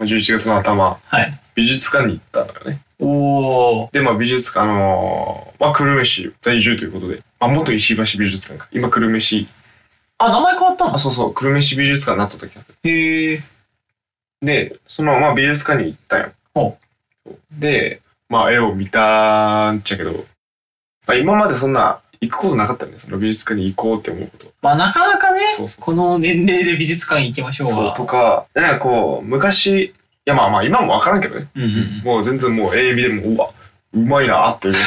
まあ11月の頭、はい。美術館に行ったんだよね。おー。で、まあ美術館、あのーまあ久留米市在住ということで、まあ元石橋美術館か。今久留米市、あ、名前変わったの？あ、そうそう、久留米市美術館になった時ある。へえ。で、その、まあ美術館に行ったよ。ほで、まあ絵を見たんちゃけど、まあ今までそんな行くことなかったんだよ。その美術館に行こうって思うこと。まあなかなかね、そうそうこの年齢で美術館行きましょうそうは。とか、なんかこう、昔、いやまあまあ今もわからんけどね。うんうんうん。もう全然もう絵見でも、うわ、うまいなっていう。こ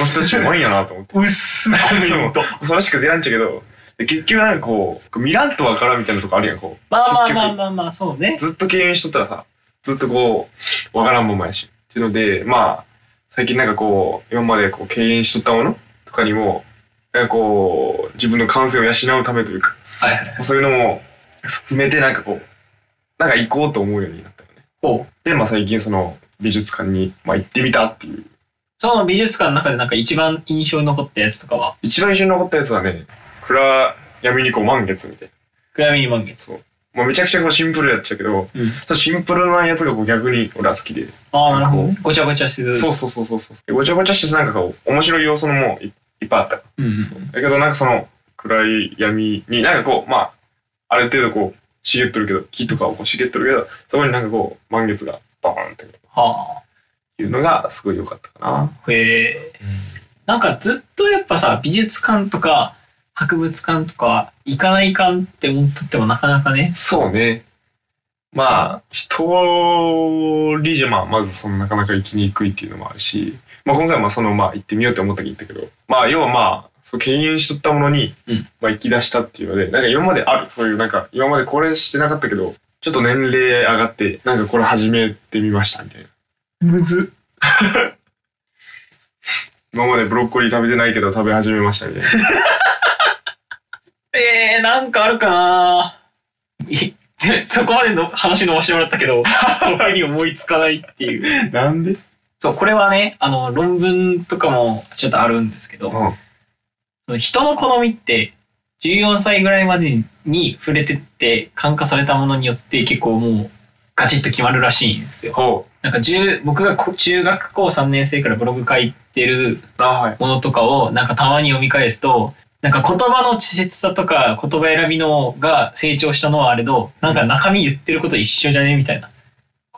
の人たちうまいんやなと思って。うっすコメント。それしか出らんちゃけど、で結局なんかこう、見らんとわからんみたいなとこあるやん、こまあまあまあまあまあ、そうねう。。ずっと敬遠しとったらさ、ずっとこう、わからんままやし。っていうので、まあ、最近なんかこう、今までこう敬遠しとったものとかにも、なんかこう、自分の感性を養うためというか、はいはい。そういうのも含めてなんかこう、なんか行こうと思うようになったよね。ほう。で、まあ最近その美術館に、まあ、行ってみたっていう。その美術館の中でなんか一番印象に残ったやつとかは、一番印象に残ったやつはね、暗闇にこう満月みたいな。暗闇に満月。そう。まあ、めちゃくちゃこうシンプルやっちゃうけど、うんそのシンプルなやつがこう逆に俺は好きで。ああ、なるほどね。ごちゃごちゃせず。そうそうそうそうそう。でごちゃごちゃしてなんかこう、面白い要素のもいいっぱいあった。うんうん。だけどなんかその暗い闇になんかこう、まあ、ある程度こう、茂っとるけど、木とかをこう茂っとるけど、そこになんかこう、満月がバーンってはいうのがすごい良かったかな。あ。へえ。なんかずっとやっぱさ、美術館とか博物館とか行かないかんって思ってもなかなかね。そうね。まあ、一人じゃまあ、まずそのなかなか行きにくいっていうのもあるし、まあ今回もそのまあ行ってみようって思った時に行ったけど、まあ要はまあ、そう敬遠しとったものに、うんまあ行き出したっていうので、なんか今まである、そういうなんか今までこれしてなかったけど、ちょっと年齢上がって、なんかこれ始めてみましたみたいな。むず。今までブロッコリー食べてないけど食べ始めましたみたいな。えー、なんかあるかなそこまでの話伸ばしてもらったけど、他に思いつかないっていう。なんで？そう、これはね、あの、論文とかもちょっとあるんですけど、うん。その人の好みって、14歳ぐらいまでに触れてって感化されたものによって結構もうガチッと決まるらしいんですよ。ほなんか10僕がこ中学校3年生からブログ書いてる。ものとかをなんかたまに読み返すとなんか言葉の稚拙さとか言葉選びのが成長したのはあれどなんか中身言ってること一緒じゃねみたいな。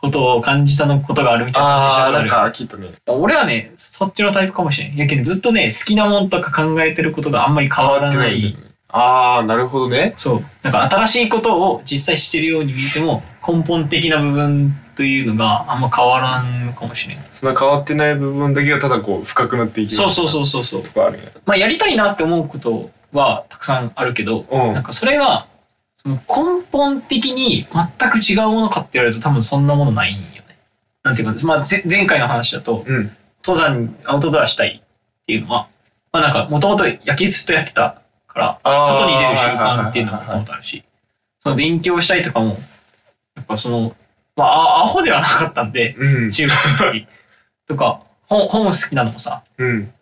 ことを感じたのことがあるみたいな話した。ああ、なんことあるかきっとね、俺はねそっちのタイプかもしれん。やけどずっとね好きなもんとか考えてることがあんまり変わらない。ね。ああ、なるほどね。そう。なんか新しいことを実際してるように見えても根本的な部分というのがあんま変わらんのかもしれんそんな変わってない部分だけがただこう深くなっていくそうそうそうそうそうとかあるんや。まあやりたいなって思うことはたくさんあるけどうん。なんかそれがその根本的に全く違うものかって言われると多分そんなものないんよね。なんていうか、まあ、ぜ前回の話だとうん。登山アウトドアしたいっていうのはまあなんかもともと野球ずっとやってたからあー外に出る習慣っていうのがもともとあるしその勉強したいとかもやっぱそのまああアホではなかったんでうん。中学の時 とか本本好きなのもさうん。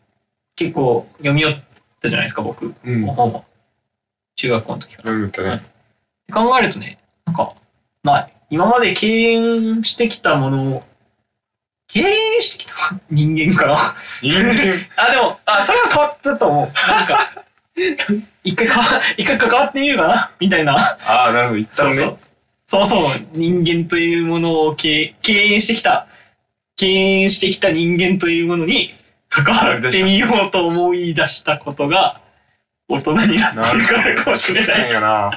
結構読み寄ったじゃないですか僕うん。本を中学校の時から。ってね。って考えるとね、なんか、ない。今まで敬遠してきたものを、敬遠してきた 人間かな？人間。あ、でも、あ、それは変わったと思う。なんか、一回か、一回関わってみるかな？みたいな。ああ、なるほど。一旦そうそうね。。そもそも人間というものを敬敬遠してきた、敬遠してきた人間というものに関わってみようと思い出したことが、大人になってるからかもしれない。やな。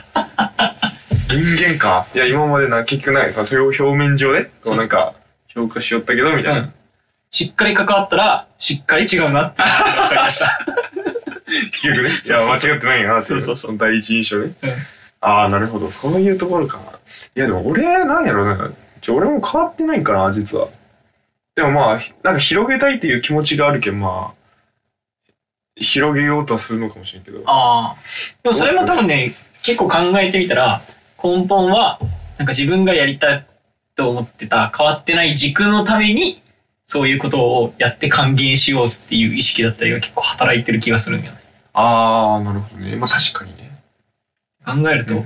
人間か。いや、今までな、結局ない。それを表面上で、こうなんか、評価しよったけど、みたいな。うんしっかり関わったら、しっかり違うなって分かりました。結局ね。いや、間違ってないよなっていそうそうそうの第一印象ね。うんああ、なるほど。そういうところか。いや、でも俺、なんやろな。ちょ俺も変わってないかな、実は。でもまあ、ひなんか広げたいっていう気持ちがあるけん、まあ、広げようとはするのかもしれんけど。ああ。でもそれも多分ね、結構考えてみたら、根本は、なんか自分がやりたいと思ってた変わってない軸のために、そういうことをやって還元しようっていう意識だったりが結構働いてる気がするんよね。ああ、なるほどね。まあ確かにね。考えると、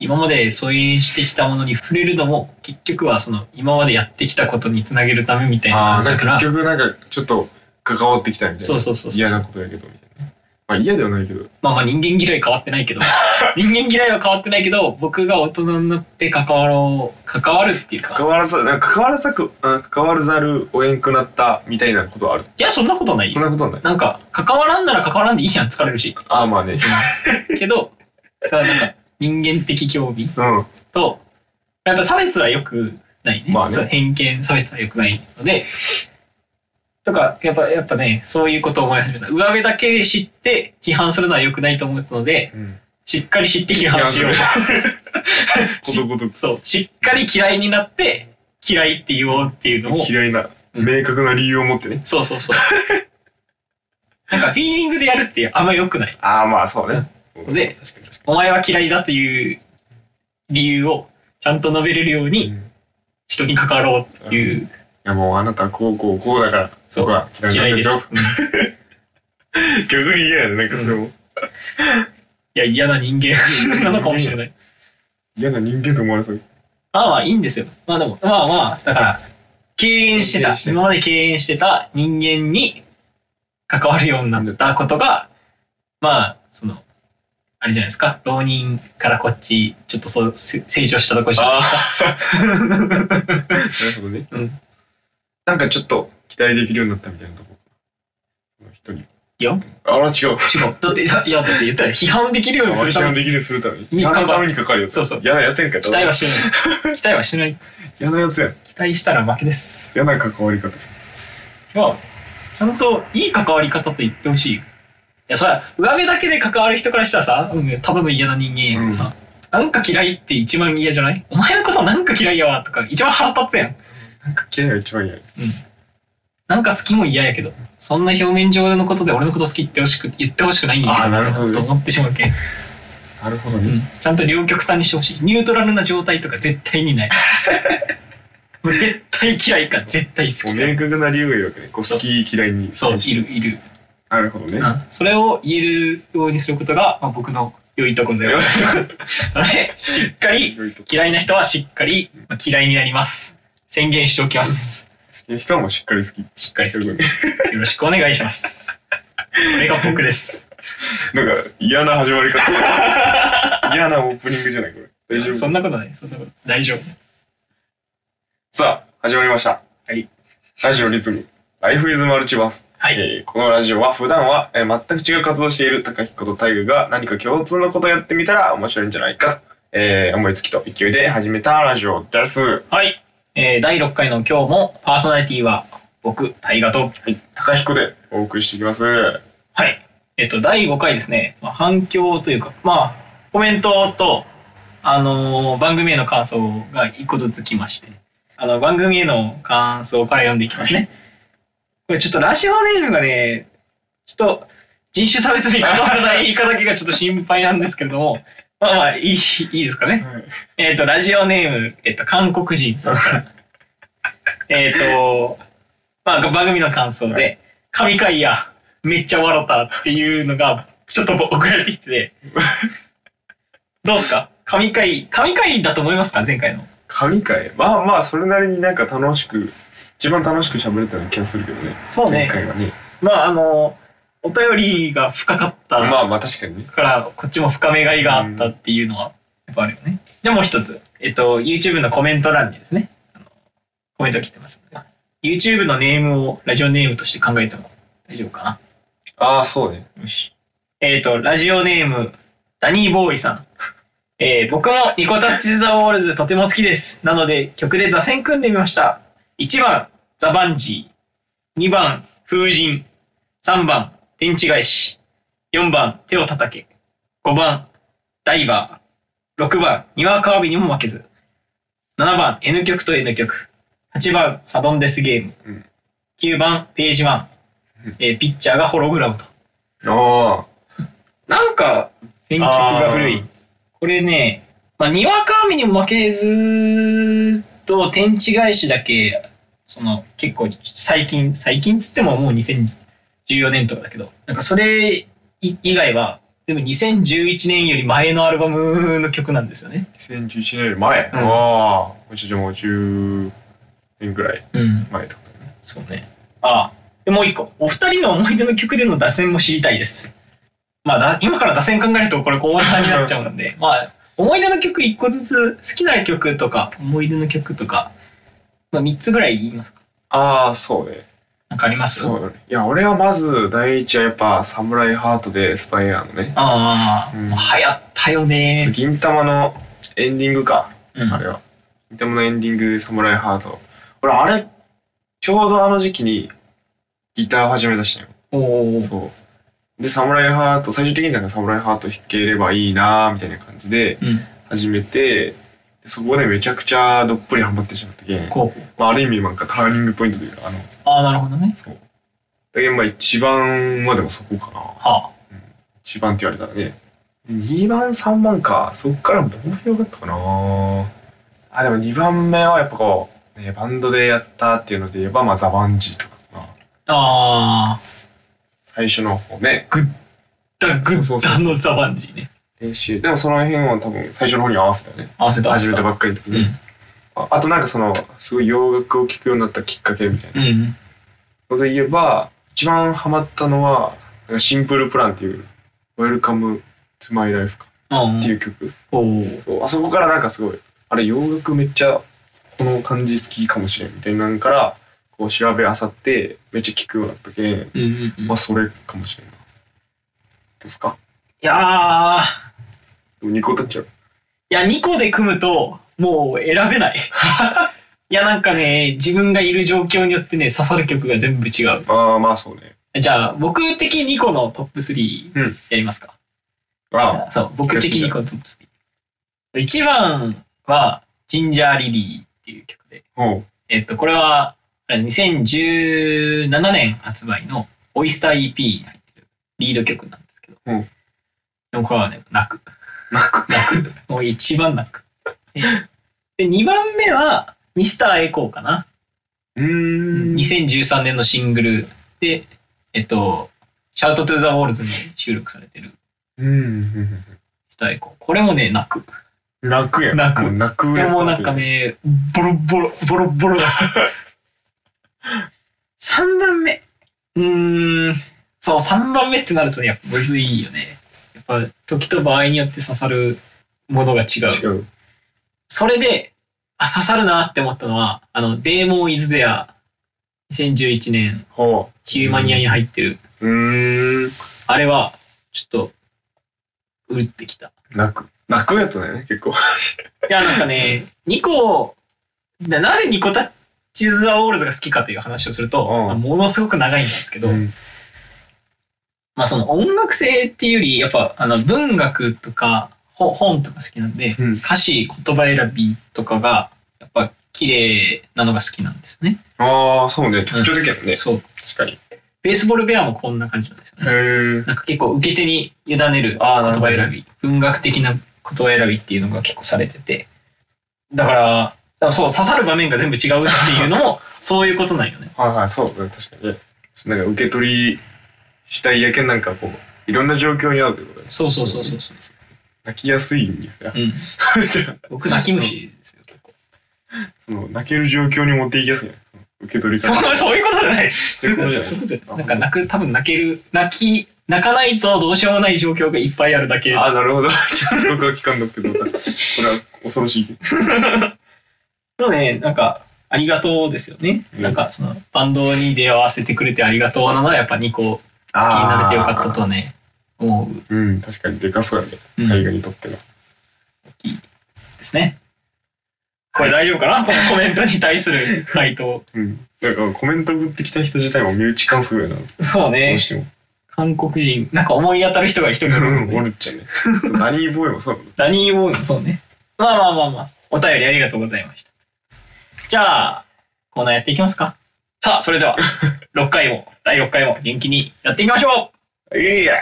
今まで疎遠してきたものに触れるのも結局はその今までやってきたことにつなげるためみたいな感じだからか結局なんかちょっと関わってきたみたいな。そうそうそう嫌なことやけど、みたいな。まあ嫌ではないけど。まあまあ人間嫌い変わってないけど 人間嫌いは変わってないけど僕が大人になって関わろう関わるっていうか関わらず、なんか関わらざく、あ関わらざるお縁くなったみたいなことはある。いやそんなことないよそんなことはない。なんか関わらんなら関わらんでいいじゃん疲れるしああ、まあね。けどさなんか人間的興味うん。とやっぱ差別は良くないね,、まあね。そう偏見差別は良くないのでとかやっぱやっぱねそういうことを思い始めた。上辺だけで知って批判するのは良くないと思ったのでうん。しっかり知って批判しよう。ことごとく。そうしっかり嫌いになって嫌いって言おうっていうのを嫌いな、うん。明確な理由を持ってね。そうそうそう。なんかフィーリングでやるってあんま良くない。ああ、まあそうね。でお前は嫌いだという理由をちゃんと述べれるように。人に関わろうっていうやもうあなたはこうこうこうだから、そこは嫌いでですす。よ。うん 逆に嫌やね、なんかそれも。いや、嫌な人間 なのかもしれない。嫌な人間と思われそう。まあまあいいんですよ。まあでも、まあまあ、だから、敬遠してた、今まで敬遠してた人間に関わるようになったことが、まあ、その、あれじゃないですか、浪人からこっち、ちょっとそう、せ成長したとこじゃないですか。なるほどね。うんなんかちょっと期待できるようになったみたいなとこ。その人に。いや、違う。あら違う。だって、いや、いやだって言ったら批判できるようにするために、批判できるようにするために。に批判のためにかかるやつ。そうそう嫌なやつやんか。期待はしない。期待はしない。嫌なやつやん。期待したら負けです。嫌な関わり方。は、ちゃんといい関わり方と言ってほし。いや、それは、上辺だけで関わる人からしたらさ、うん、ただの嫌な人間やけどさ、なんか嫌いって一番嫌じゃない？お前のことなんか嫌いやわとか、一番腹立つやん。なんか嫌いが一番嫌や。なんか好きも嫌やけど、そんな表面上のことで俺のこと好きってほしく言ってほしくないんやけど、あーなるほどねと思ってしまうけん、なるほどね。うん。ちゃんと両極端にしてほしい。ニュートラルな状態とか絶対にない。もう絶対嫌いか絶対好きか。明確な理由がいるわけね。こう好き嫌いに。そう、いる、いる。なるほどね。うん、それを言えるようにすることが、まあ、僕の良いところだよ。なので、しっかり、嫌いな人はしっかり、まあ、嫌いになります。宣言しておきます。好きな人はもうしっかり好き。しっかり好き。よろしくお願いします。これが僕です。なんか嫌な始まり方。嫌なオープニングじゃないこれ。大丈夫？そんなことない。そんなこと大丈夫。さあ、始まりました。はい。ラジオリズム。Life is Multiverse。はい。えーこのラジオは普段は、えー全く違う活動をしている高彦と大我が何か共通のことをやってみたら面白いんじゃないかと、えー思いつきと勢いで始めたラジオです。はい。えー、第6回の今日もパーソナリティは僕、大河と、はい。高彦でお送りしていきます。はい。えっと、第5回ですね、まあ、反響というか、まあ、コメントと、あのー番組への感想が1個ずつ来まして、あの、番組への感想から読んでいきますね。これちょっとラジオネームがね、ちょっと人種差別に関わらない言い方だけがちょっと心配なんですけれども、まあまあ、いい、いいですかね。えっ、と、ラジオネーム、えっ、と、韓国人さんから。えっと、まあ、番組の感想で、神回や、めっちゃ笑ったっていうのが、ちょっと送られてきてて、どうっすか？神回、神回だと思いますか？前回の。神回？まあまあ、それなりになんか楽しく、一番楽しく喋れたような気がするけどね。そうね前回はね。まあ、あの、お便りが深かったまあまあ確かにね。から、こっちも深めがいがあったっていうのは、やっぱあるよね。じゃあもう一つ、えっと、YouTube のコメント欄にですね、あのコメント来てますので、YouTube のネームをラジオネームとして考えても大丈夫かな？ああ、そうね。よし。えっ、と、ラジオネーム、ダニーボーイさん。えー僕もニコタッチ・ザ・ウォールズとても好きです。なので曲で打線組んでみました。1番、ザ・バンジー。2番、風神。3番、天地返し。4番、手を叩け。5番、ダイバー。6番、にわかわびにも負けず。7番、N 曲と N 曲。8番、サドンデスゲーム。うん9番、ページワン。えーピッチャーがホログラムと。あなんか、選曲が古い。これね、まあ、にわか雨にも負けずと天地返しだけ、その結構最近、最近つってももう2014年とかだけど、なんかそれ以以外はでも2011年より前のアルバムの曲なんですよね。2011年より前？うんああ、もうちょもう10年ぐらいうん。前ってことね。そうね。ああ。で、もう一個。お二人の思い出の曲での打線も知りたいです。まあだ、今から打線考えるとこれ後半になっちゃうので、まあ、思い出の曲一個ずつ、好きな曲とか、思い出の曲とか、まあ三つぐらい言いますか？ああ、そうね。なんかあります？そうだね。いや、俺はまず第一はやっぱ、サムライハートでスパイアのね、ああ、うん流行ったよね。銀玉のエンディングか。うんあれは。銀玉のエンディングでサムライハート。俺、あれ、ちょうどあの時期にギター始め出したよ。おお。そう。で、サムライハート、最終的になんかサムライハート弾ければいいなーみたいな感じでうん。始めて、でそこでめちゃくちゃどっぷりハマってしまったけん。まあ、ある意味なんかターニングポイントというか、あの、ああ、なるほどね。だけどまあ一番はでもそこかな。は一番って言われたらね。2番、3番か。そっからどう広がったかな。あ、でも2番目はやっぱこう、ね、バンドでやったっていうので言えば、まあザ・バンジーとかかな。あ。ああ。最初の方ね、だ、グそうそうそうッダのザバンジーね。練習。でもその辺は多分最初の方に合わせたよね。合わせた。始めたばっかりの時に。うん。ああとなんかその、すごい洋楽を聴くようになったきっかけみたいなうん。ので言えば、一番ハマったのは、なんかシンプルプランっていう、Welcome to My Life かうん。っていう曲。そうあそこからなんかすごい、あれ洋楽めっちゃこの感じ好きかもしれんみたいなのから、こう調べあさってめっちゃ聴くようになったけん、うんうんうん。まあそれかもしれんな。どうですか？いやー、2個経っちゃう。いや、2個で組むと、もう選べない。いや、なんかね、自分がいる状況によってね、刺さる曲が全部違う。ああ、まあそうね。じゃあ、僕的2個のトップ3うんやりますか。あそう、僕的2個のトップ3。1番は、ジンジャーリリーっていう曲で。えっと、これは、2017年発売のオイスター EP に入ってるリード曲なんですけど、うんでもこれはね、泣く。泣く。泣く。もう一番泣く。で、2番目は、ミスターエコーかな。うーん。2013年のシングルで、えっと、 Shout to the Walls に収録されてるうん。ミスターエコー。これもね、泣く。泣くやん。泣く泣くでもうなんか。ね、ボロボロ、ボロボロだ。3番目。うーん、そう、3番目ってなるとね、やっぱむずいよね。ぱ、時と場合によって刺さるものが違う。違う。それで、あ、刺さるなって思ったのは、あの、デーモン・イズ・デア、2011年、ほヒューマニアに入ってる。あれは、ちょっと、うるってきた。泣く。泣くやつだよね、結構。いや、なんかね、ニコ、ななぜニコタッチズ・ザ・ウォールズが好きかという話をすると、うんまあものすごく長いんですけど、うんまあその音楽性っていうより、やっぱあの文学とかほ本とか好きなんで、うん歌詞、言葉選びとかが、やっぱ綺麗なのが好きなんですね。ああ、そうね。特徴的やもんね。そう。確かに。ベースボールベアもこんな感じなんですよね。へえ。なんか結構受け手に委ねる言葉選び、文学的な言葉選びっていうのが結構されてて、だから、だからそう、刺さる場面が全部違うっていうのも、そういうことなんよね。はいはい、そうね。確かにね。なんか受け取りしたいやけんなんかこう、いろんな状況に合うってことね。そうそうそうそうそう。泣きやすいんや。うん。僕、泣き虫ですよ、結構。その泣ける状況に持っていきやすいね。受け取りそう方。そういうことじゃない。そういうことじゃないそういうことじゃない。なんか泣く、多分泣ける、泣き、泣かないとどうしようもない状況がいっぱいあるだけ。ああ、なるほど。ちょっと僕は聞かんのけど、これは恐ろしいけど。のね、なんか、ありがとうですよね。うんなんか、その、バンドに出会わせてくれてありがとうなのは、やっぱ2個好きになれてよかったとはね、思う。うん、確かにでかそうやね。うん映画にとっての。大きいですね。これ大丈夫かな？このコメントに対する 回答。うん。なんかコメント送ってきた人自体も身内感すごいな。どそうねう。しても。韓国人、なんか思い当たる人が一人いるうん、おるっちゃ ね。ダニーボーイもそうなの。ダニー・ウォーン、そうね。まあまあまあまあ、お便りありがとうございました。じゃあ、コーナーやっていきますか。さあ、それでは、6回も、第6回も元気にやっていきましょいいや。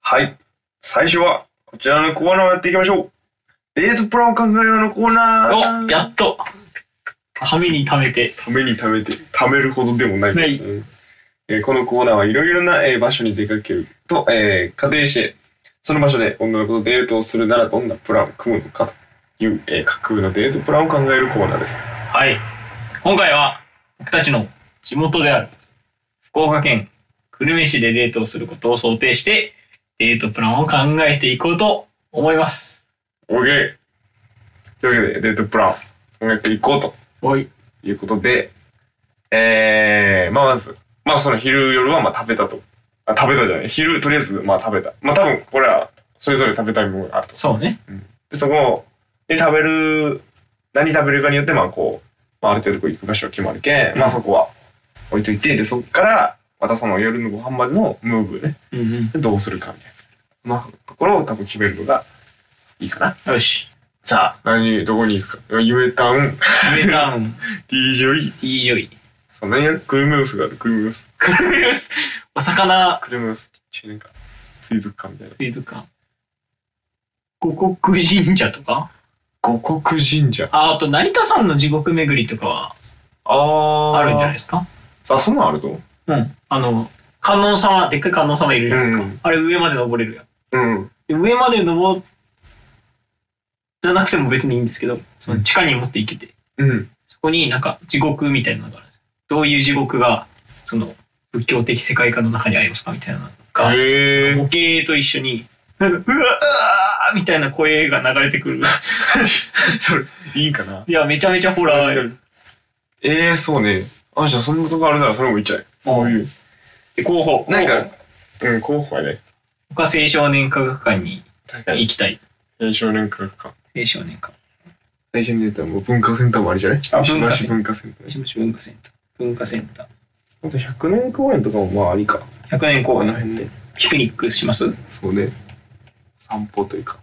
はい。最初は、こちらのコーナーをやっていきましょう。デートプランを考えようのコーナうー。おやっとためにためて。ために貯めて、貯めるほどでもない。ないうんえーこのコーナーはいろいろな、えー場所に出かけると、えー仮定して、その場所で女の子とデートをするならどんなプランを組むのかという、えー架空のデートプランを考えるコーナーです。はい。今回は僕たちの地元である福岡県久留米市でデートをすることを想定してデートプランを考えていこうと思います。OK! というわけで、デートプランを考えていこうとおい。いうことで、えー、まあまず、まあその昼夜はまあ食べたと。あ食べたじゃない。昼とりあえずまあ食べた。まあ多分これはそれぞれ食べたいものがあると。そうね。で、そこで食べる、何食べるかによってまあこう、まあある程度こう行く場所が決まるけん、まあそこは置いといて、で、そこからまたその夜のご飯までのムーブね、うんうん。でどうするかみたいな。まあところを多分決めるのがいいかな。よし。さあ、何、どこに行くか。ゆえたん、メタウン、DJ、D ジョイ。そう、何やるクルメウスがある、クルメウス。クルメス。お魚クルメウスってなんか、水族館みたいな。水族館。五国神社とか？五国神社。ああと成田山の地獄巡りとかはああるんじゃないですか？あ、そんなんあると？うん。あの、観音様、でっかい観音様いるじゃないですか。うんあれ上まで登れるやん。うん。で上まで登じゃなくても別にいいんですけど、その地下に持って行けて、うん。そこになんか地獄みたいなのがあるんですどういう地獄が、その仏教的世界観の中にありますかみたいなのが、へえ模。型と一緒に、なんか、うわーみたいな声が流れてくる。それ、いいかな？いや、めちゃめちゃホラー。ええ、そうね。あ、じゃあそんなとこあるならそれもいっちゃえ。こういう。で、候補、なんかうん、候補はね。他青少年科学館に行。きたい。青少年科学館。青少年科。最初に出たもう文化センターもあるじゃない？あ文化セン文化センター。文化センター。文化センター。あと100年公園とかもまあありか。100年公この園、辺ね。ピクニックします？そうね。散歩というか。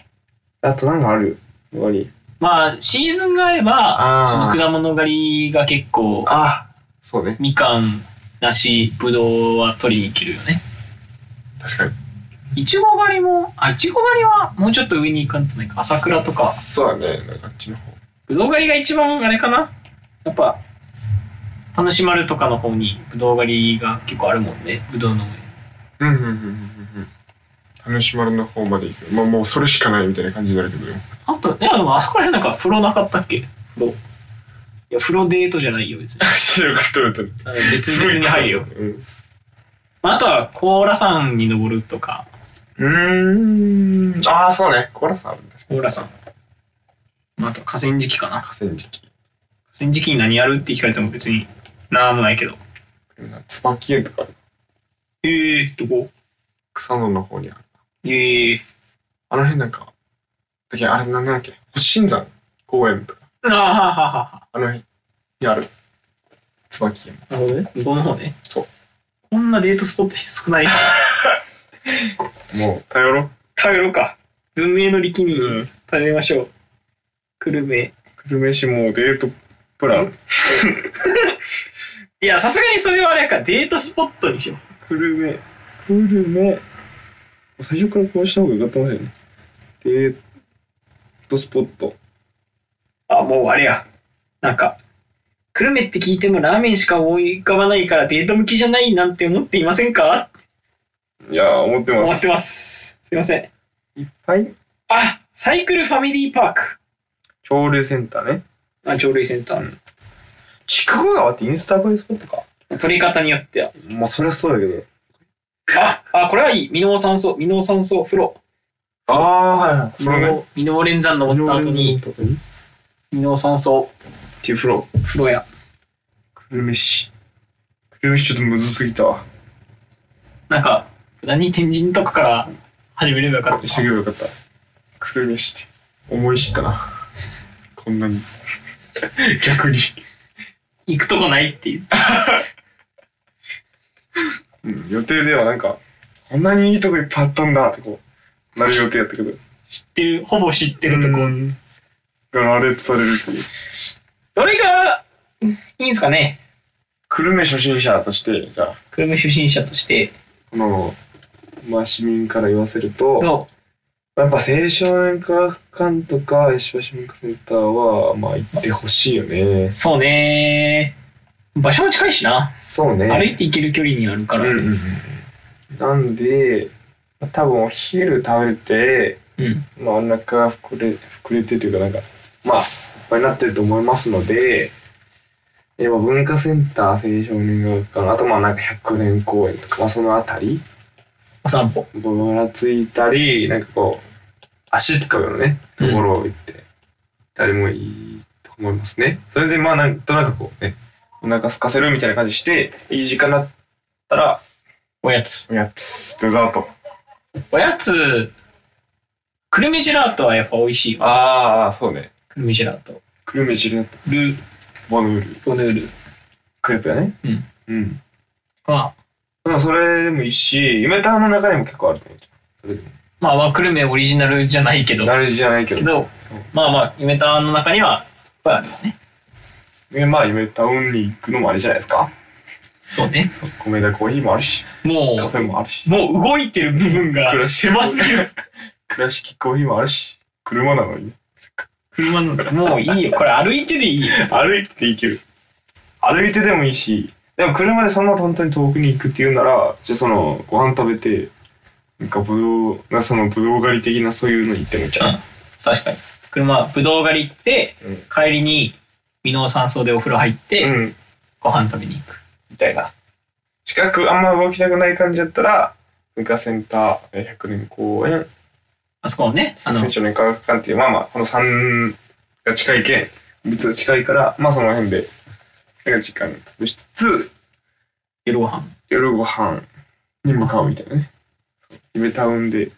あとなんかある？終わり。まあ、シーズンが合えばその果物狩りが結構、あそうね。みかん、梨、ぶどうは取りに行けるよね。確かに。いちご狩りも、あ、いちご狩りはもうちょっと上に行かんとないか。朝倉とか。そうだね。なんかあっちの方。ぶどう狩りが一番あれかなやっぱ、楽しまるとかの方にぶどう狩りが結構あるもんね。ぶどうの上。うんうんうんうんうん。楽しまるの方まで行く。まあもうそれしかないみたいな感じになるけどよ。あと、いや、でもあそこら辺なんか風呂なかったっけ？風呂。いや、風呂デートじゃないよ、別に。知らなかったみたいあの別々に入るよ。うん。まあ、あとは、甲羅山に登るとか、うーん。ああ、そうね。コーラスあるんだ。甲羅山。まあ、あと河川敷かな。河川敷。河川敷に何やるって聞かれても別になんもないけど。椿園とかある。ええー、どこ？草野の方にある。ええあの辺なんか、だけどあれなんだっけ？星新山？公園とか、ー。ああ、はあはあはあはあの辺にある。椿園。あ。なるほどね。向こうの方ね。そう。こんなデートスポット少ない。もう、頼ろう。頼ろうか。文明の力にうん。頼りましょう。久留米。久留米市もデートプラン。いや、さすがにそれはあれやから、デートスポットにしよう。久留米。久留米。最初からこうした方がよかったましたよね。デートスポット。あ、もうあれや。なんか、久留米って聞いてもラーメンしか思い浮かばないからデート向きじゃないなんて思っていませんか？いやー、思ってます。思ってます。すいません。いっぱい？あ、サイクルファミリーパーク。鳥類センターね。あ、鳥類センター。筑後川ってインスタ映えスポットか。取り方によっては。まあ、そりゃそうだけど。あ、あ、これはいい。ミノー酸素、ミノー酸素風呂。ああ、はいはい。ミノーミノー連山登った後に、っミノー酸素ていう風呂。風呂や。久留米市。久留米市ちょっとむずすぎたわ。なんか、何天神とかから始めればよかった。しとけばよかった。久留米市って。思い知ったな。こんなに。逆に。行くとこないっていう。うん、予定ではなんか、こんなにいいとこいっぱいあったんだってこう、なる予定やったけど。知ってる、ほぼ知ってるとこ。うんが羅列されるという。どれがいいんですかね？久留米初心者として、じゃあ、久留米出身者として、この、まあ市民から言わせると、どやっぱ青少年科学館とか石橋文化センターは、まあ行ってほしいよねう。そうね場所も近いしな。そうね。歩いて行ける距離にあるから。うんうんうん。なんで、多分お昼食べて、うん。まあ、お腹が膨れ、膨れてというか、なんか、まあ、いっぱいになってると思いますので、えまあ文化センター青少年学館、あとまあなんか100年公園とか、まあそのあたり、お散歩。ぼらついたり、なんかこう、足使うようなね、ところを行って、誰もいいと思いますね。それでまあなんとなくこうね、お腹空かせるみたいな感じして、いい時間になったら、おやつ。おやつ、デザート。おやつ、クルミジェラートはやっぱ美味しいわ。ああ、そうね。ミジェラート。クルメジル、ル、ボヌール、ボヌール。クレープやね。うん。うん。まあ、でもそれでもいいし、夢タウンの中にも結構あると思う。それでも。まあまあ、クルメオリジナルじゃないけど、なるじゃないけど。けど、そうまあまあ、夢ターンの中には、いっぱいあるよね。でまあ、夢タウンに行くのもあれじゃないですか。そうね。そう米田コーヒーもあるし、もカフェもあるし、う、もう動いてる部分が狭すぎる。倉敷コーヒーもあるし、車なのにね。車の、もういいよ。これ歩いてでいいよ。歩いて行ける。歩いてでもいいし、でも車でそんな本当に遠くに行くっていうなら、じゃあその、ご飯食べて、なんかぶどう、なそのぶどう狩り的なそういうの行ってもいいんちゃう、確かに。車、ぶどう狩り行って、うん帰りに、箕面山荘でお風呂入って、うん、ご飯食べに行く。みたいな。近くあんま動きたくない感じだったら、文化センター、えー100年公園、あそこのね、あの青、少年科学館っていう、まあまあ、この3が近いけん、別に近いから、まあその辺で、時間潰しつつ、夜ご飯。夜ご飯に向かうみたいなね。夢タウンで、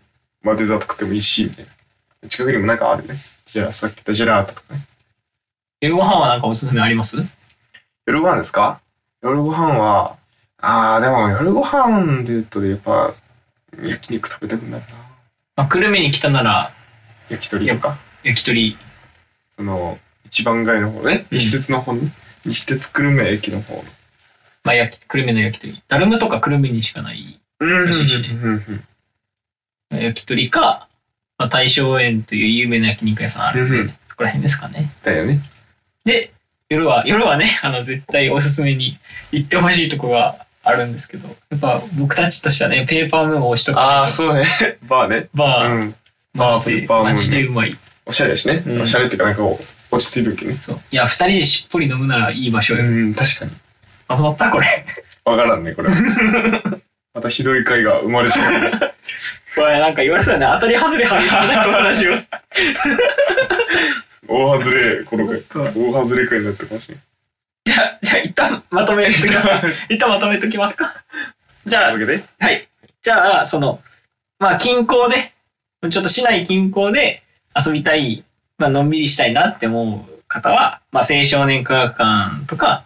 まあデザート食ってもいいし、みたいな。近くにもなんかあるね。じゃあさっき言ったジェラートとかね。夜ご飯はなんかおすすめあります？夜ご飯ですか？夜ご飯は、ああ、でも夜ご飯で言うと、やっぱ、焼肉食べたくなるな。まあ、久留米に来たなら、焼き鳥とか？焼き鳥。その、一番街の方ね？うん西鉄の方ね？西鉄久留米駅の方の。まあ、焼き、久留米の焼き鳥。ダルムとか久留米にしかないうんらしいしねうんうん焼き鳥か、まあ、大正園という有名な焼肉屋さんあるんで、うんうんそこら辺ですかね。だよね。で、夜は、夜はね、あの、絶対おすすめに行ってほしいとこがあるんですけど、やっぱ僕たちとしてはね、ペーパームーンを押しとかああ、ないと、そうね。バーね。バー、うん。バーペーパームーンねマジでうまい。おしゃれだしね。うんおしゃれっていうか、なんかこう、落ち着いた時ね。そう。いや、二人でしっぽり飲むならいい場所よ。うん、確かに。まとまったこれ。わからんね、これ。またひどい回が生まれちゃう。これなんか言われそうだね。当たり外れはみたこの話を。大外れ、この回。大外れ回になったかもしれない。じゃあ、じゃあ一旦まとめときますか。一旦まとめときますか。じゃあはい。じゃあ、その、まあ、近郊で、ちょっと市内近郊で遊びたい、まあのんびりしたいなって思う方は、まあ、青少年科学館とか、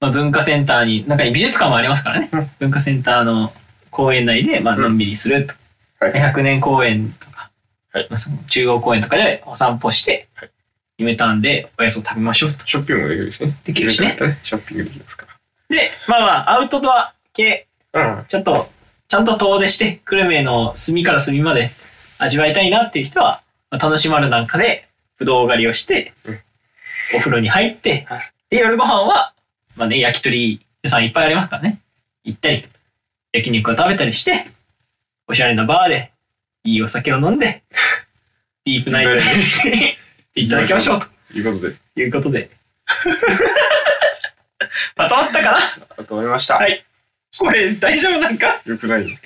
まあ、文化センターに、中に美術館もありますからね。うん文化センターの公園内で、まあ、うんのんびりすると。はい100年公園とか、はいまあ、その中央公園とかでお散歩して、はい夢ターンでおやつを食べましょうと。ショッピングもできるしね。できるしねショッピングできますかで、まあまあ、アウトドア系ら。うん。ちょっと、ちゃんと遠出して、久留米の隅から隅まで味わいたいなっていう人は、まあ楽しまるなんかで、ぶどう狩りをして、うんお風呂に入って、はいで、夜ご飯は、まあね、焼き鳥屋さんいっぱいありますからね。行ったり、焼肉を食べたりして、おしゃれなバーで、いいお酒を飲んで、ディープナイトにいただきましょうとということで、いうことで。まとまったかな？あと思いました。はいこれ大丈夫なんか？よくない。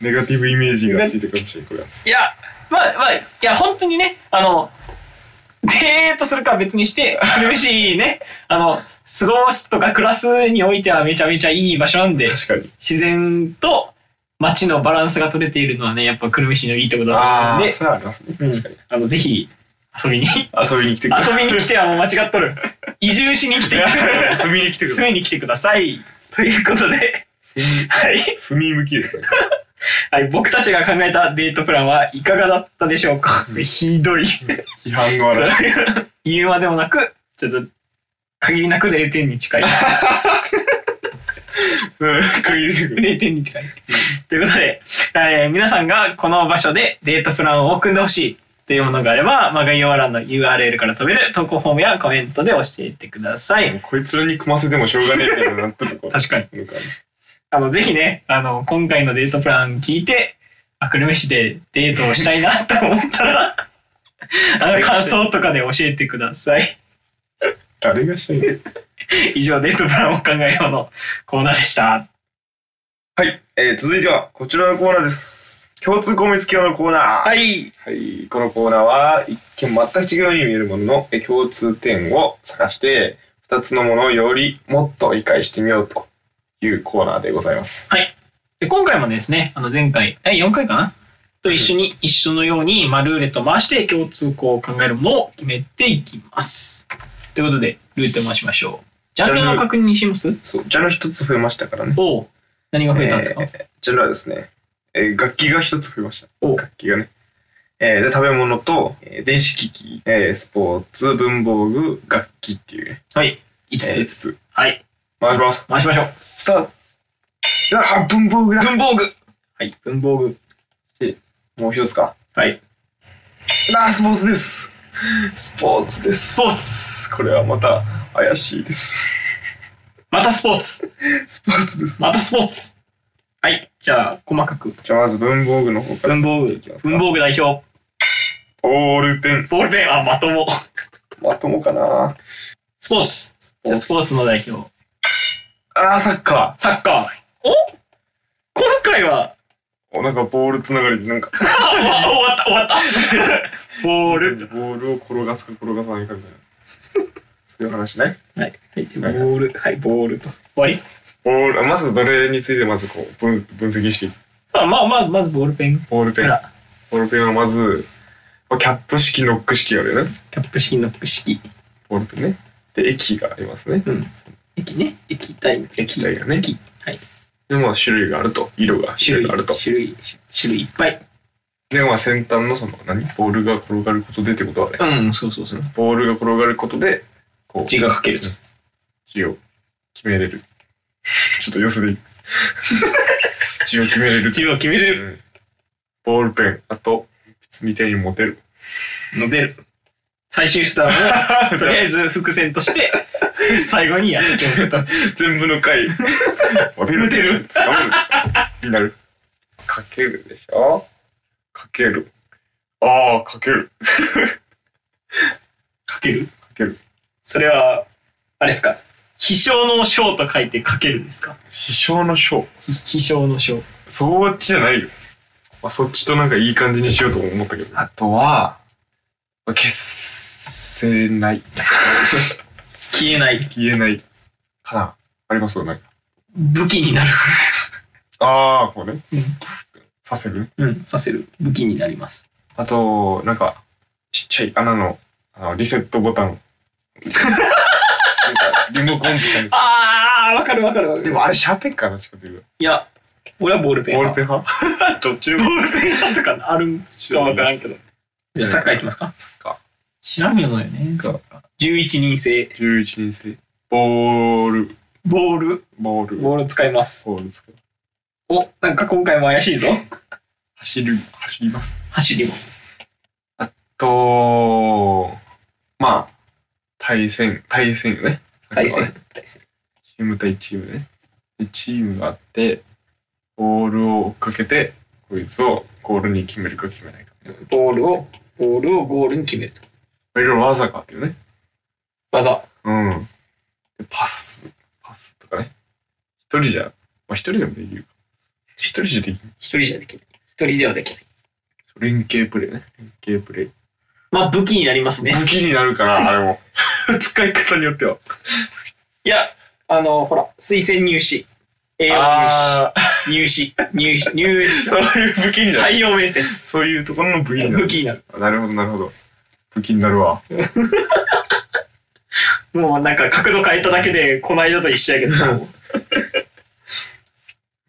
ネガティブイメージがついてくるかもしれない、これは。いや、まあまあ、いや、本当にね、あの、デートするかは別にして、苦しいね、あの、過ごすとか暮らすにおいてはめちゃめちゃいい場所なんで、確かに。自然と街のバランスが取れているのはね、やっぱ久留米市のいいところだと思うんで、それはありますね。うん確かに。あの、ぜひ遊びに、遊びに来てくださ遊びに来てはもう間違っとる。移住しに来て、い。遊びに来てください。住みに来てください。ということで、住み、はい。住み向きですね。はい、僕たちが考えたデートプランはいかがだったでしょうか？ひどい。批判の嵐。言うまでもなく、ちょっと、限りなく0点に近い。うん限りなく。0点に近い。ということで、えー皆さんがこの場所でデートプランを組んでほしいというものがあれば、まあ、概要欄の URL から飛べる投稿フォームやコメントで教えてください。こいつらに組ませてもしょうがねえみたいになっとる確かに。あの、ぜひね、あの、今回のデートプラン聞いて、あくるめしでデートをしたいなと思ったら、あの、感想とかで教えてください。誰がしたいの？以上、デートプランを考えようのコーナーでした。はい、えー続いてはこちらのコーナーです。共通項目付きのコーナー。はい。はい、このコーナーは一見全く違うように見えるもののえー共通点を探して2つのものをよりもっと理解してみようというコーナーでございます。で今回もですね、あの前回、第4回かな？と一緒に、一緒のように、まあ、ルーレットを回して共通項を考えるものを決めていきます。ということで、ルーレットを回しましょう。ジャンルの確認します？そう、ジャンル一つ増えましたからね。おう何が増えたんですか、えージャンルはですね、えー楽器が一つ増えました。お楽器がね。えーで食べ物と、えー電子機器、えースポーツ、文房具、楽器っていうね、はい。5えーつ。5つはい。回します。回しましょう。スタートあー文房具だ文房具はい。文房具。もう一つか。はい。あースポーツです。スポーツです。スポーツこれはまた怪しいです。またスポーツスポーツです。またスポーツはい。じゃあ、細かく。じゃあまず文房具の方から文房具いきますか。文房具代表。ボールペン。ボールペン、あ、まとも。まともかなスポーツ。じゃあ、スポーツの代表。あーサッカサッカー。お？今回は、ー。おなんかボールつながりでなんか 終わった、終わった。ボール。ボールを転がすか転がさないかみたいな。そういう話ね。はい。はい、ボール。はい、ボールと。終わりボール、まずどれについてまずこう分分析していく。あ、まあまあ、まずボールペン。ボールペン。ボールペンはまず、まあキャップ式、ノック式があるよね。キャップ式、ノック式。ボールペンね。で、液がありますね。うん。液ね。液体。液体がね液。はい。で、まあ種類があると。色が種類があると。種類、種類いっぱい。で、まあ先端のその、何？ボールが転がることでってことはね。うん、そうそうそう。ボールが転がることで、こう、字が書けると。字を決めれる。ちょっとよすでいい？字を決めれる。字を決めれるうんボールペン、あと、筆みたいに持てる。の出る。最終手段を、とりあえず伏線として、最後にやっておくと。全部の回、持てる。持てるつかめる。になる。かけるでしょ？かける。ああ、かける。かける？かける。それは、あれですか？飛翔の翔と書いてかけるんですか？師匠の章。飛翔の翔。そっちじゃないよ。まあ、そっちとなんかいい感じにしようと思ったけど。あとは、消せない。消えない。消えない。かな。ありますなんか。武器になる。ああ、こうね。うんさせる？うん、させる。武器になります。あと、なんか、ちっちゃい穴の、あのリセットボタン。リモコンとかに。あー、わかるわかるわかる。でもあれ、シャーペンかな、ちょっといや、俺はボールペンボール派。ペン派？どっち。ボールペン派とかあるんかわからんけど。じゃあ、サッカーいきますか？か。知らんよね。そう11人制。11人制。ボール、ボール、ボール、ボール使います。ボール使う。お、なんか今回も怪しいぞ。走る、走ります。走ります。と、まあ、対戦、対戦よね。対戦。対戦。チーム対チームね。で、チームがあって、ボールを追っかけて、こいつをゴールに決めるか決めないか。ボールを、ボールをゴールに決めると。いろいろ技があるよね。技。うん。でパス、パスとかね。一人じゃ、まあ一人でもできるか。一人じゃできる。一人じゃできない。一人ではできない。連携プレーね。連携プレー。まあ武器になりますね。武器になるから、あれも。使い方によっては。いや、あの、ほら、推薦入試。栄養あ入試。入試。入試。入試。そういう武器になる。採用面接。そういうところの武器になる。武器になる。なるほど、なるほど。武器になるわ。もうなんか角度変えただけで、この間と一緒やけど。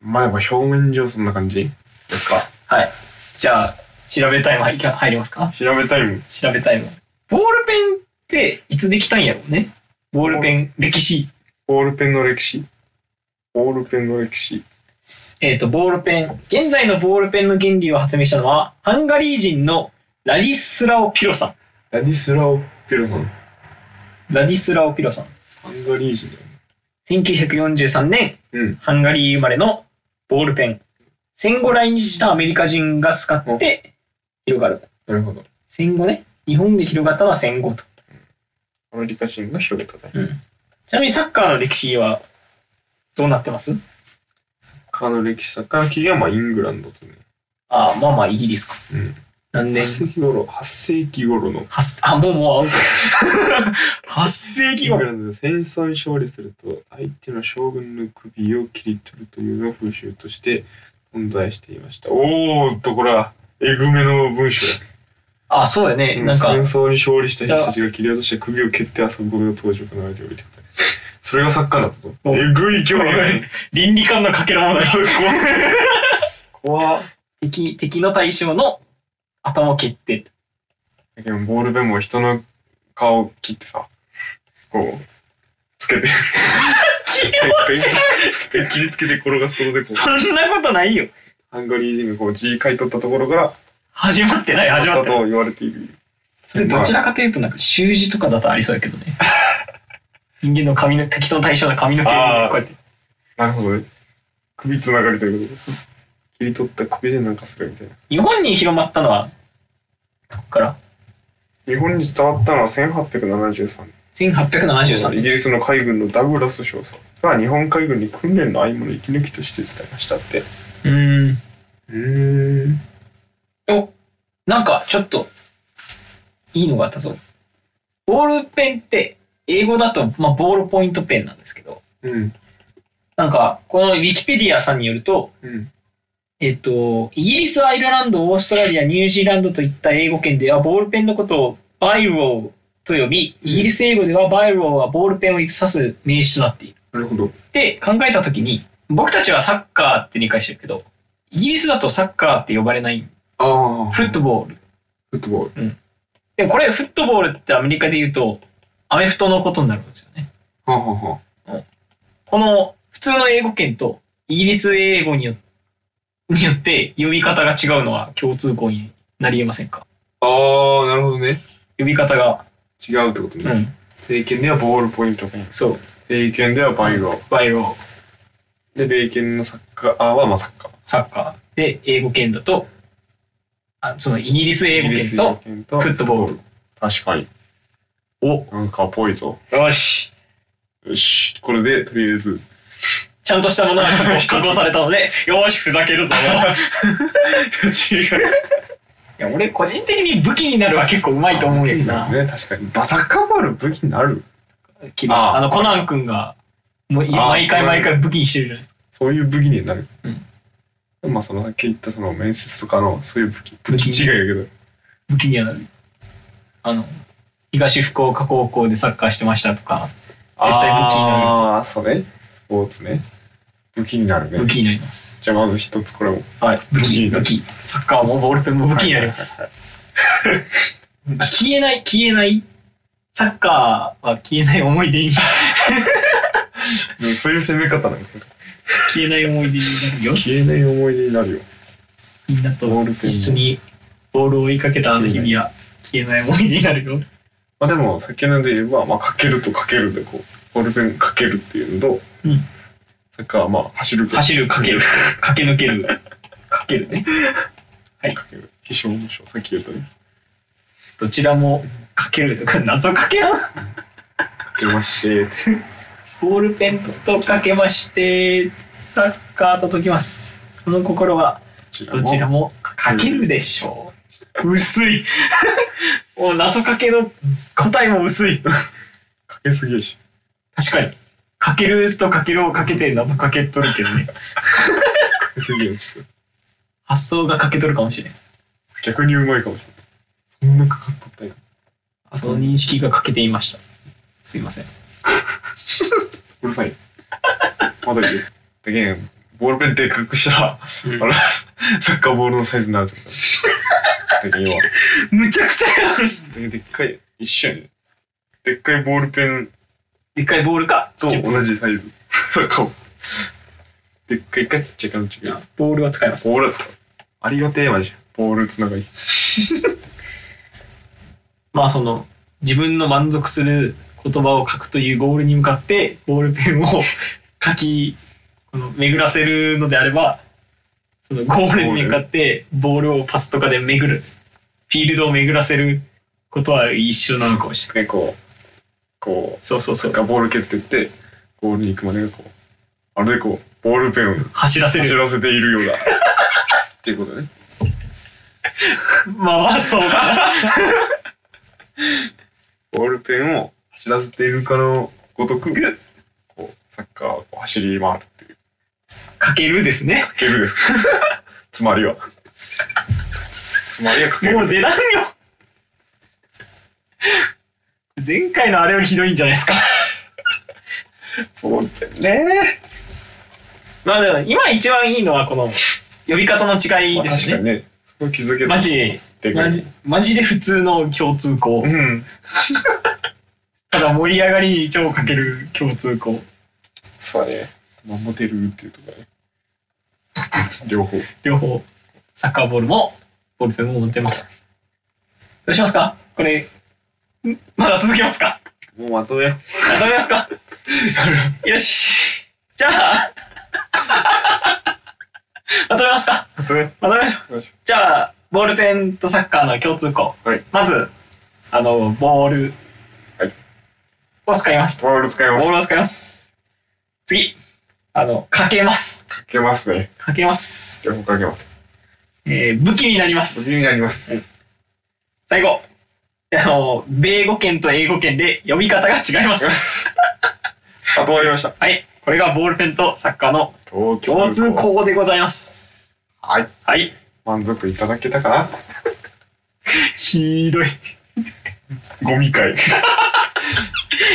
まあ、やっぱ表面上そんな感じですか？はい。じゃあ、調べタイム入り入りますか？調べタイム。調べタイム。ボールペンっていつできたんやろうね？ボールペン歴史。ボールペンの歴史。ボールペンの歴史。えっ、と、ボールペン。現在のボールペンの原理を発明したのは、ハンガリー人のラディスラオ・ピロさん。ラディスラオ・ピロさん。ラディスラオ・ピロさん。ハンガリー人だよね。1943年、うんハンガリー生まれのボールペン。戦後来日したアメリカ人が使って広がる。なるほど。戦後ね。日本で広がったのは戦後と。アメリカ人が広げたね。ちなみにサッカーの歴史はどうなってます？カーの歴史サッカーの起源はまあイングランドとね。ああ、まあまあイギリスか。うん。何年？8世紀頃、8世紀頃のはっあ、もうもうアウト。8世。イングランドで戦争に勝利すると相手の将軍の首を切り取るというのが風習として存在していました。おーっとこれはえぐめの文章だ。あ、そうやね。なんか戦、争に勝利した兵士たちが切り落として首を蹴って遊ぶことが当時行われておりてそれがサッカーだったと。おえぐい競技だね。倫理観のかけらもない。怖っ敵、敵の対象の頭を蹴って。だけどボールペンも人の顔を切ってさ、こう、つけて。ペンペン切りつけて転がすことでこう、そんなことないよ。ハンガリー人がこう字書い取ったところから始まってない、始まってない。だと言われている。それどちらかというと、なんか習字とかだとありそうやけどね。人間の髪の、敵の対象の髪の毛をあーこうやって。なるほどね。首つながりということです。切り取った首でなんかするみたいな。日本に広まったのは、どこから？日本に伝わったのは1873年。?1873 年。イギリスの海軍のダグラス少佐が日本海軍に訓練の合間の息抜きとして伝えましたって。うーん。うーん。お、なんかちょっと、いいのがあったぞ。ボールペンって、英語だと、まあ、 ballpoint pen なんですけど、うん。なんか、このウィキペディアさんによると、うん。えっと、イギリス、アイルランド、オーストラリア、ニュージーランドといった英語圏では、ボールペンのことを biro と呼び、イギリス英語では biro はボールペンを指す名詞となっている。なるほど。って考えたときに、僕たちはサッカーって理解してるけど、イギリスだとサッカーって呼ばれない、ああ。フットボール。フットボール。でもこれ、フットボールってアメリカで言うと、アメフトのことになるんですよね。はあ、はあはあ、この普通の英語圏とイギリス英語によによって呼び方が違うのは共通項になり得ませんか？ああ、なるほどね。呼び方が、違うってことね。うん、英検ではボールポイント。そう、英検ではバイロバイロー、ー。で、米検のサッカーはまあサッカー。サッカーで、英語圏だと、あそのイギリス英語圏と、フットボール。確かに。お、なんかぽいぞ。よし、よし。これで、とりあえず。ちゃんとしたものが確保確保されたので、よーし、ふざけるぞ。違う。いや、俺個人的に武器になるは結構うまいと思うけどな。ね、確かに。バサッカーボール武器になるあの、コナン君が、もういあ毎回毎回武器にしてるじゃないですか。そういう武器になる。まあ、そのさっき言ったその面接とかのそういう武器。武器武器違いやけど。武器にはなる。あの、東福岡高校でサッカーしてましたとか、絶対武器になるああ、そうね。スポーツね。武器になるね武。器になります。じゃあまず一つこれも。はい、武器、武器になる武器。サッカーもボールペンも武器になります。はいあ 消えない、消えない。サッカーは消えない思い出に、でもそういう攻め方なんだ消えない思い出になるよ。消えない思い出になるよ。みんなとボールペン一緒にボールを追いかけたあの日々は消えない思い出になるよ。まあでも、先ので言えば、まあ、かけるとかけるで、こう、ボールペンかけるっていうのと、うんサッカーはまあ、走る。走る、かける、駆け抜ける、かけるね。かける。飛翔の翔、さっき言ったね。どちらもかける。これ謎かけやん。かけまして、ボールペンとかけまして、サッカーと解きます。その心はどちらも。もかけるでしょう。薄い。もう謎かけの答えも薄い。かけすぎやし。確かに。かけるとかけるをかけて謎かけとるけどね。かけすぎやし。発想がかけとるかもしれん。逆にうまいかもしれない。そんなかかっとったんや。その認識が欠けていました。すいません。うるさい。まだいいよ。だけん、ボールペンでかくしたら、あの、サッカーボールのサイズになるとだ。だけん今、むちゃくちゃやん。だけんでっかい、一緒やね。でっかいボールペンでっかいボールか。と同じサイズ。サッカーを。でっかいかちっちゃいかの違い。ボールは使います。ボールは使う。ありがてえマジ。ボールつながり。まあその自分の満足する言葉を書くというゴールに向かってボールペンを書きこの巡らせるのであればそのゴールに向かってボールをパスとかで巡るフィールドを巡らせることは一緒なのかもしれない。ね、こう、こう、そうそうそう。ボール蹴ってって、ゴールに行くまでがこう、あれでこう、ボールペンを走らせる。走らせているようだ。っていうことね。まあまあそうかな。ボールペンを走らせているかのごとく、こう、サッカーを走り回るっていう。かけるですね。かけるです。つまりは。つまりはかける。もう出らんよ。前回のあれよりひどいんじゃないですか。ボールペンね。まあでも今一番いいのはこの呼び方の違いまあですね。確かにね。そこ気づけた。マジ、マジ、マジで普通の共通項う。ん。ただ盛り上がりに超かける共通項。そうだね。まあモテるっていうところね。両方。両方、サッカーボールも、ボールペンも持ってます。どうしますか？これ、んまだ続けますか？もうまとめよまとめますか？よし。じゃあ、まとめますか？う。まとめ。まとめましょう。じゃあ、ボールペンとサッカーの共通項。はいまず、あの、ボールはいを使います。ボール使います。ボールを使います。次、あの、かけます。かけますね。かけます。両方かけます。えー武器になりま無す。事になります。最後、あの、米語圏と英語圏で呼び方が違います。まと まりました。はい。これがボールペンとサッカーの共共通。項でございます。はい。はい。満足いただけたかな？ひどい。ゴミ会。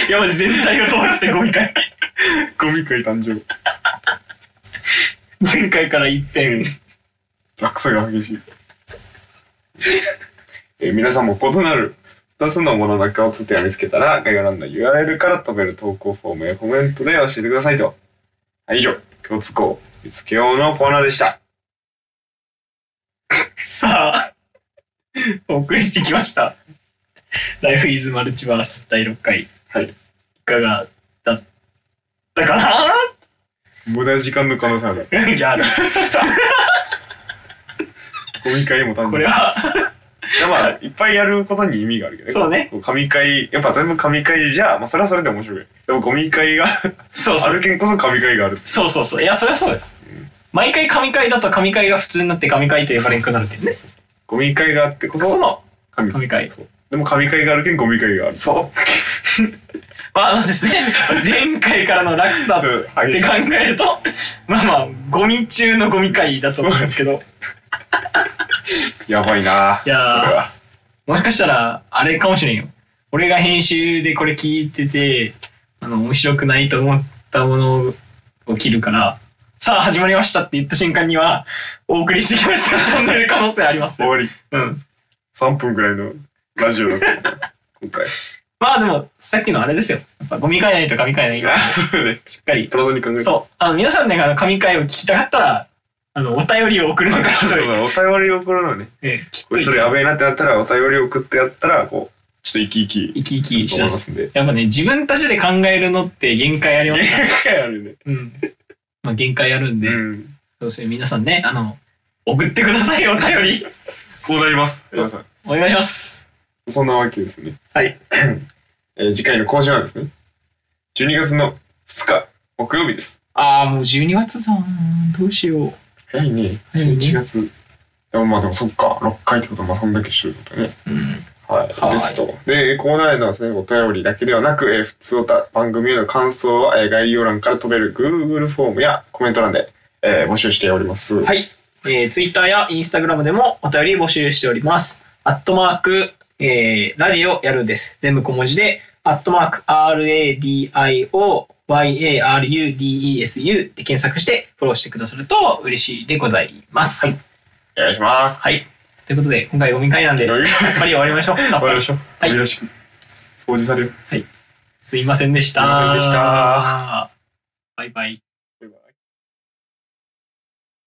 いや、マジ全体を通してゴミ会。ゴミ会誕生。前回から一変。落差が激しい。えー皆さんも異なる2つのものの共通点を見つけたら概要欄の URL から飛べる投稿フォームやコメントで教えてくださいと。はい、以上、共通項見つけようのコーナーでした。さあ、お送りしてきました。Life is Multiverse 第6回。はい。いかがだったかな？無駄時間の可能性ある。いや、あるゴミ会も誕生。これは、いやまあ、いっぱいやることに意味があるけどね。そうね。神会、やっぱ全部神会じゃ、まあ、それはそれで面白い。でもゴミ会がそうそう。あるけんこそ神会がある。そうそうそう。いや、そりゃそうよ。毎回神回だと神回が普通になって神回と呼ばれんくなるけどね。ゴミ会があってこそその神神回。そうでも神会があるけんゴミ会がある。そう。まあ、あのですね、前回からの落差って考えると、まあまあ、ゴミ中のゴミ回だと思うんですけど、やばいな。いやもしかしたら、あれかもしれんよ。俺が編集でこれ聞いてて、あの、面白くないと思ったものを切るから、さあ始まりましたって言った瞬間には、お送りしてきましたが飛んでる可能性ありますよ。終わり。うん。3分くらいのラジオ。今回。まあでも、さっきのあれですよ。やっぱゴミ会ないと神会ない。しっかり。プラトニ考えて。そう。あの、皆さんね、あの、神会を聞きたかったら、あの、お便りを送るのがひどい。そうそう、お便りを送るのね。ええきっこといつらやべえなってなったら、お便りを送ってやったら、こう、ちょっと生き生き生き生きし。ますすんで。やっぱね、自分たちで考えるのって限界あります限から。界あるね。うん。まあ、限界あるんで、うん。そうですね、皆さんね、あの、送ってください、お便り。こうなります。皆さん。お願いします。そんなわけですね。はい。えー次回の更新はですね、12月の2日、木曜日です。ああ、もう12月さん、どうしよう。早いね。早いね11月。でもまあでもそっか、6回ってことはまあそんだけしてることね。うん。はい。はいですと。で、コーナーへのですね、お便りだけではなく、えー普通おた番組への感想は、えー概要欄から飛べる Google フォームやコメント欄で、えー募集しております。はい。えー、Twitter や Instagram でもお便り募集しております。アットマーク、えー、ラディオやるです。全部小文字で、アットマーク、RADIO、YARUDESU で検索してフォローしてくださると嬉しいでございます。はいお願いします。はい。ということで、今回飲み会なんで、やっ終ぱり終わりましょう。さっぱりわりましょう。はいよろしく。掃除される。すいませんでした。すいませんでした。バイバイ。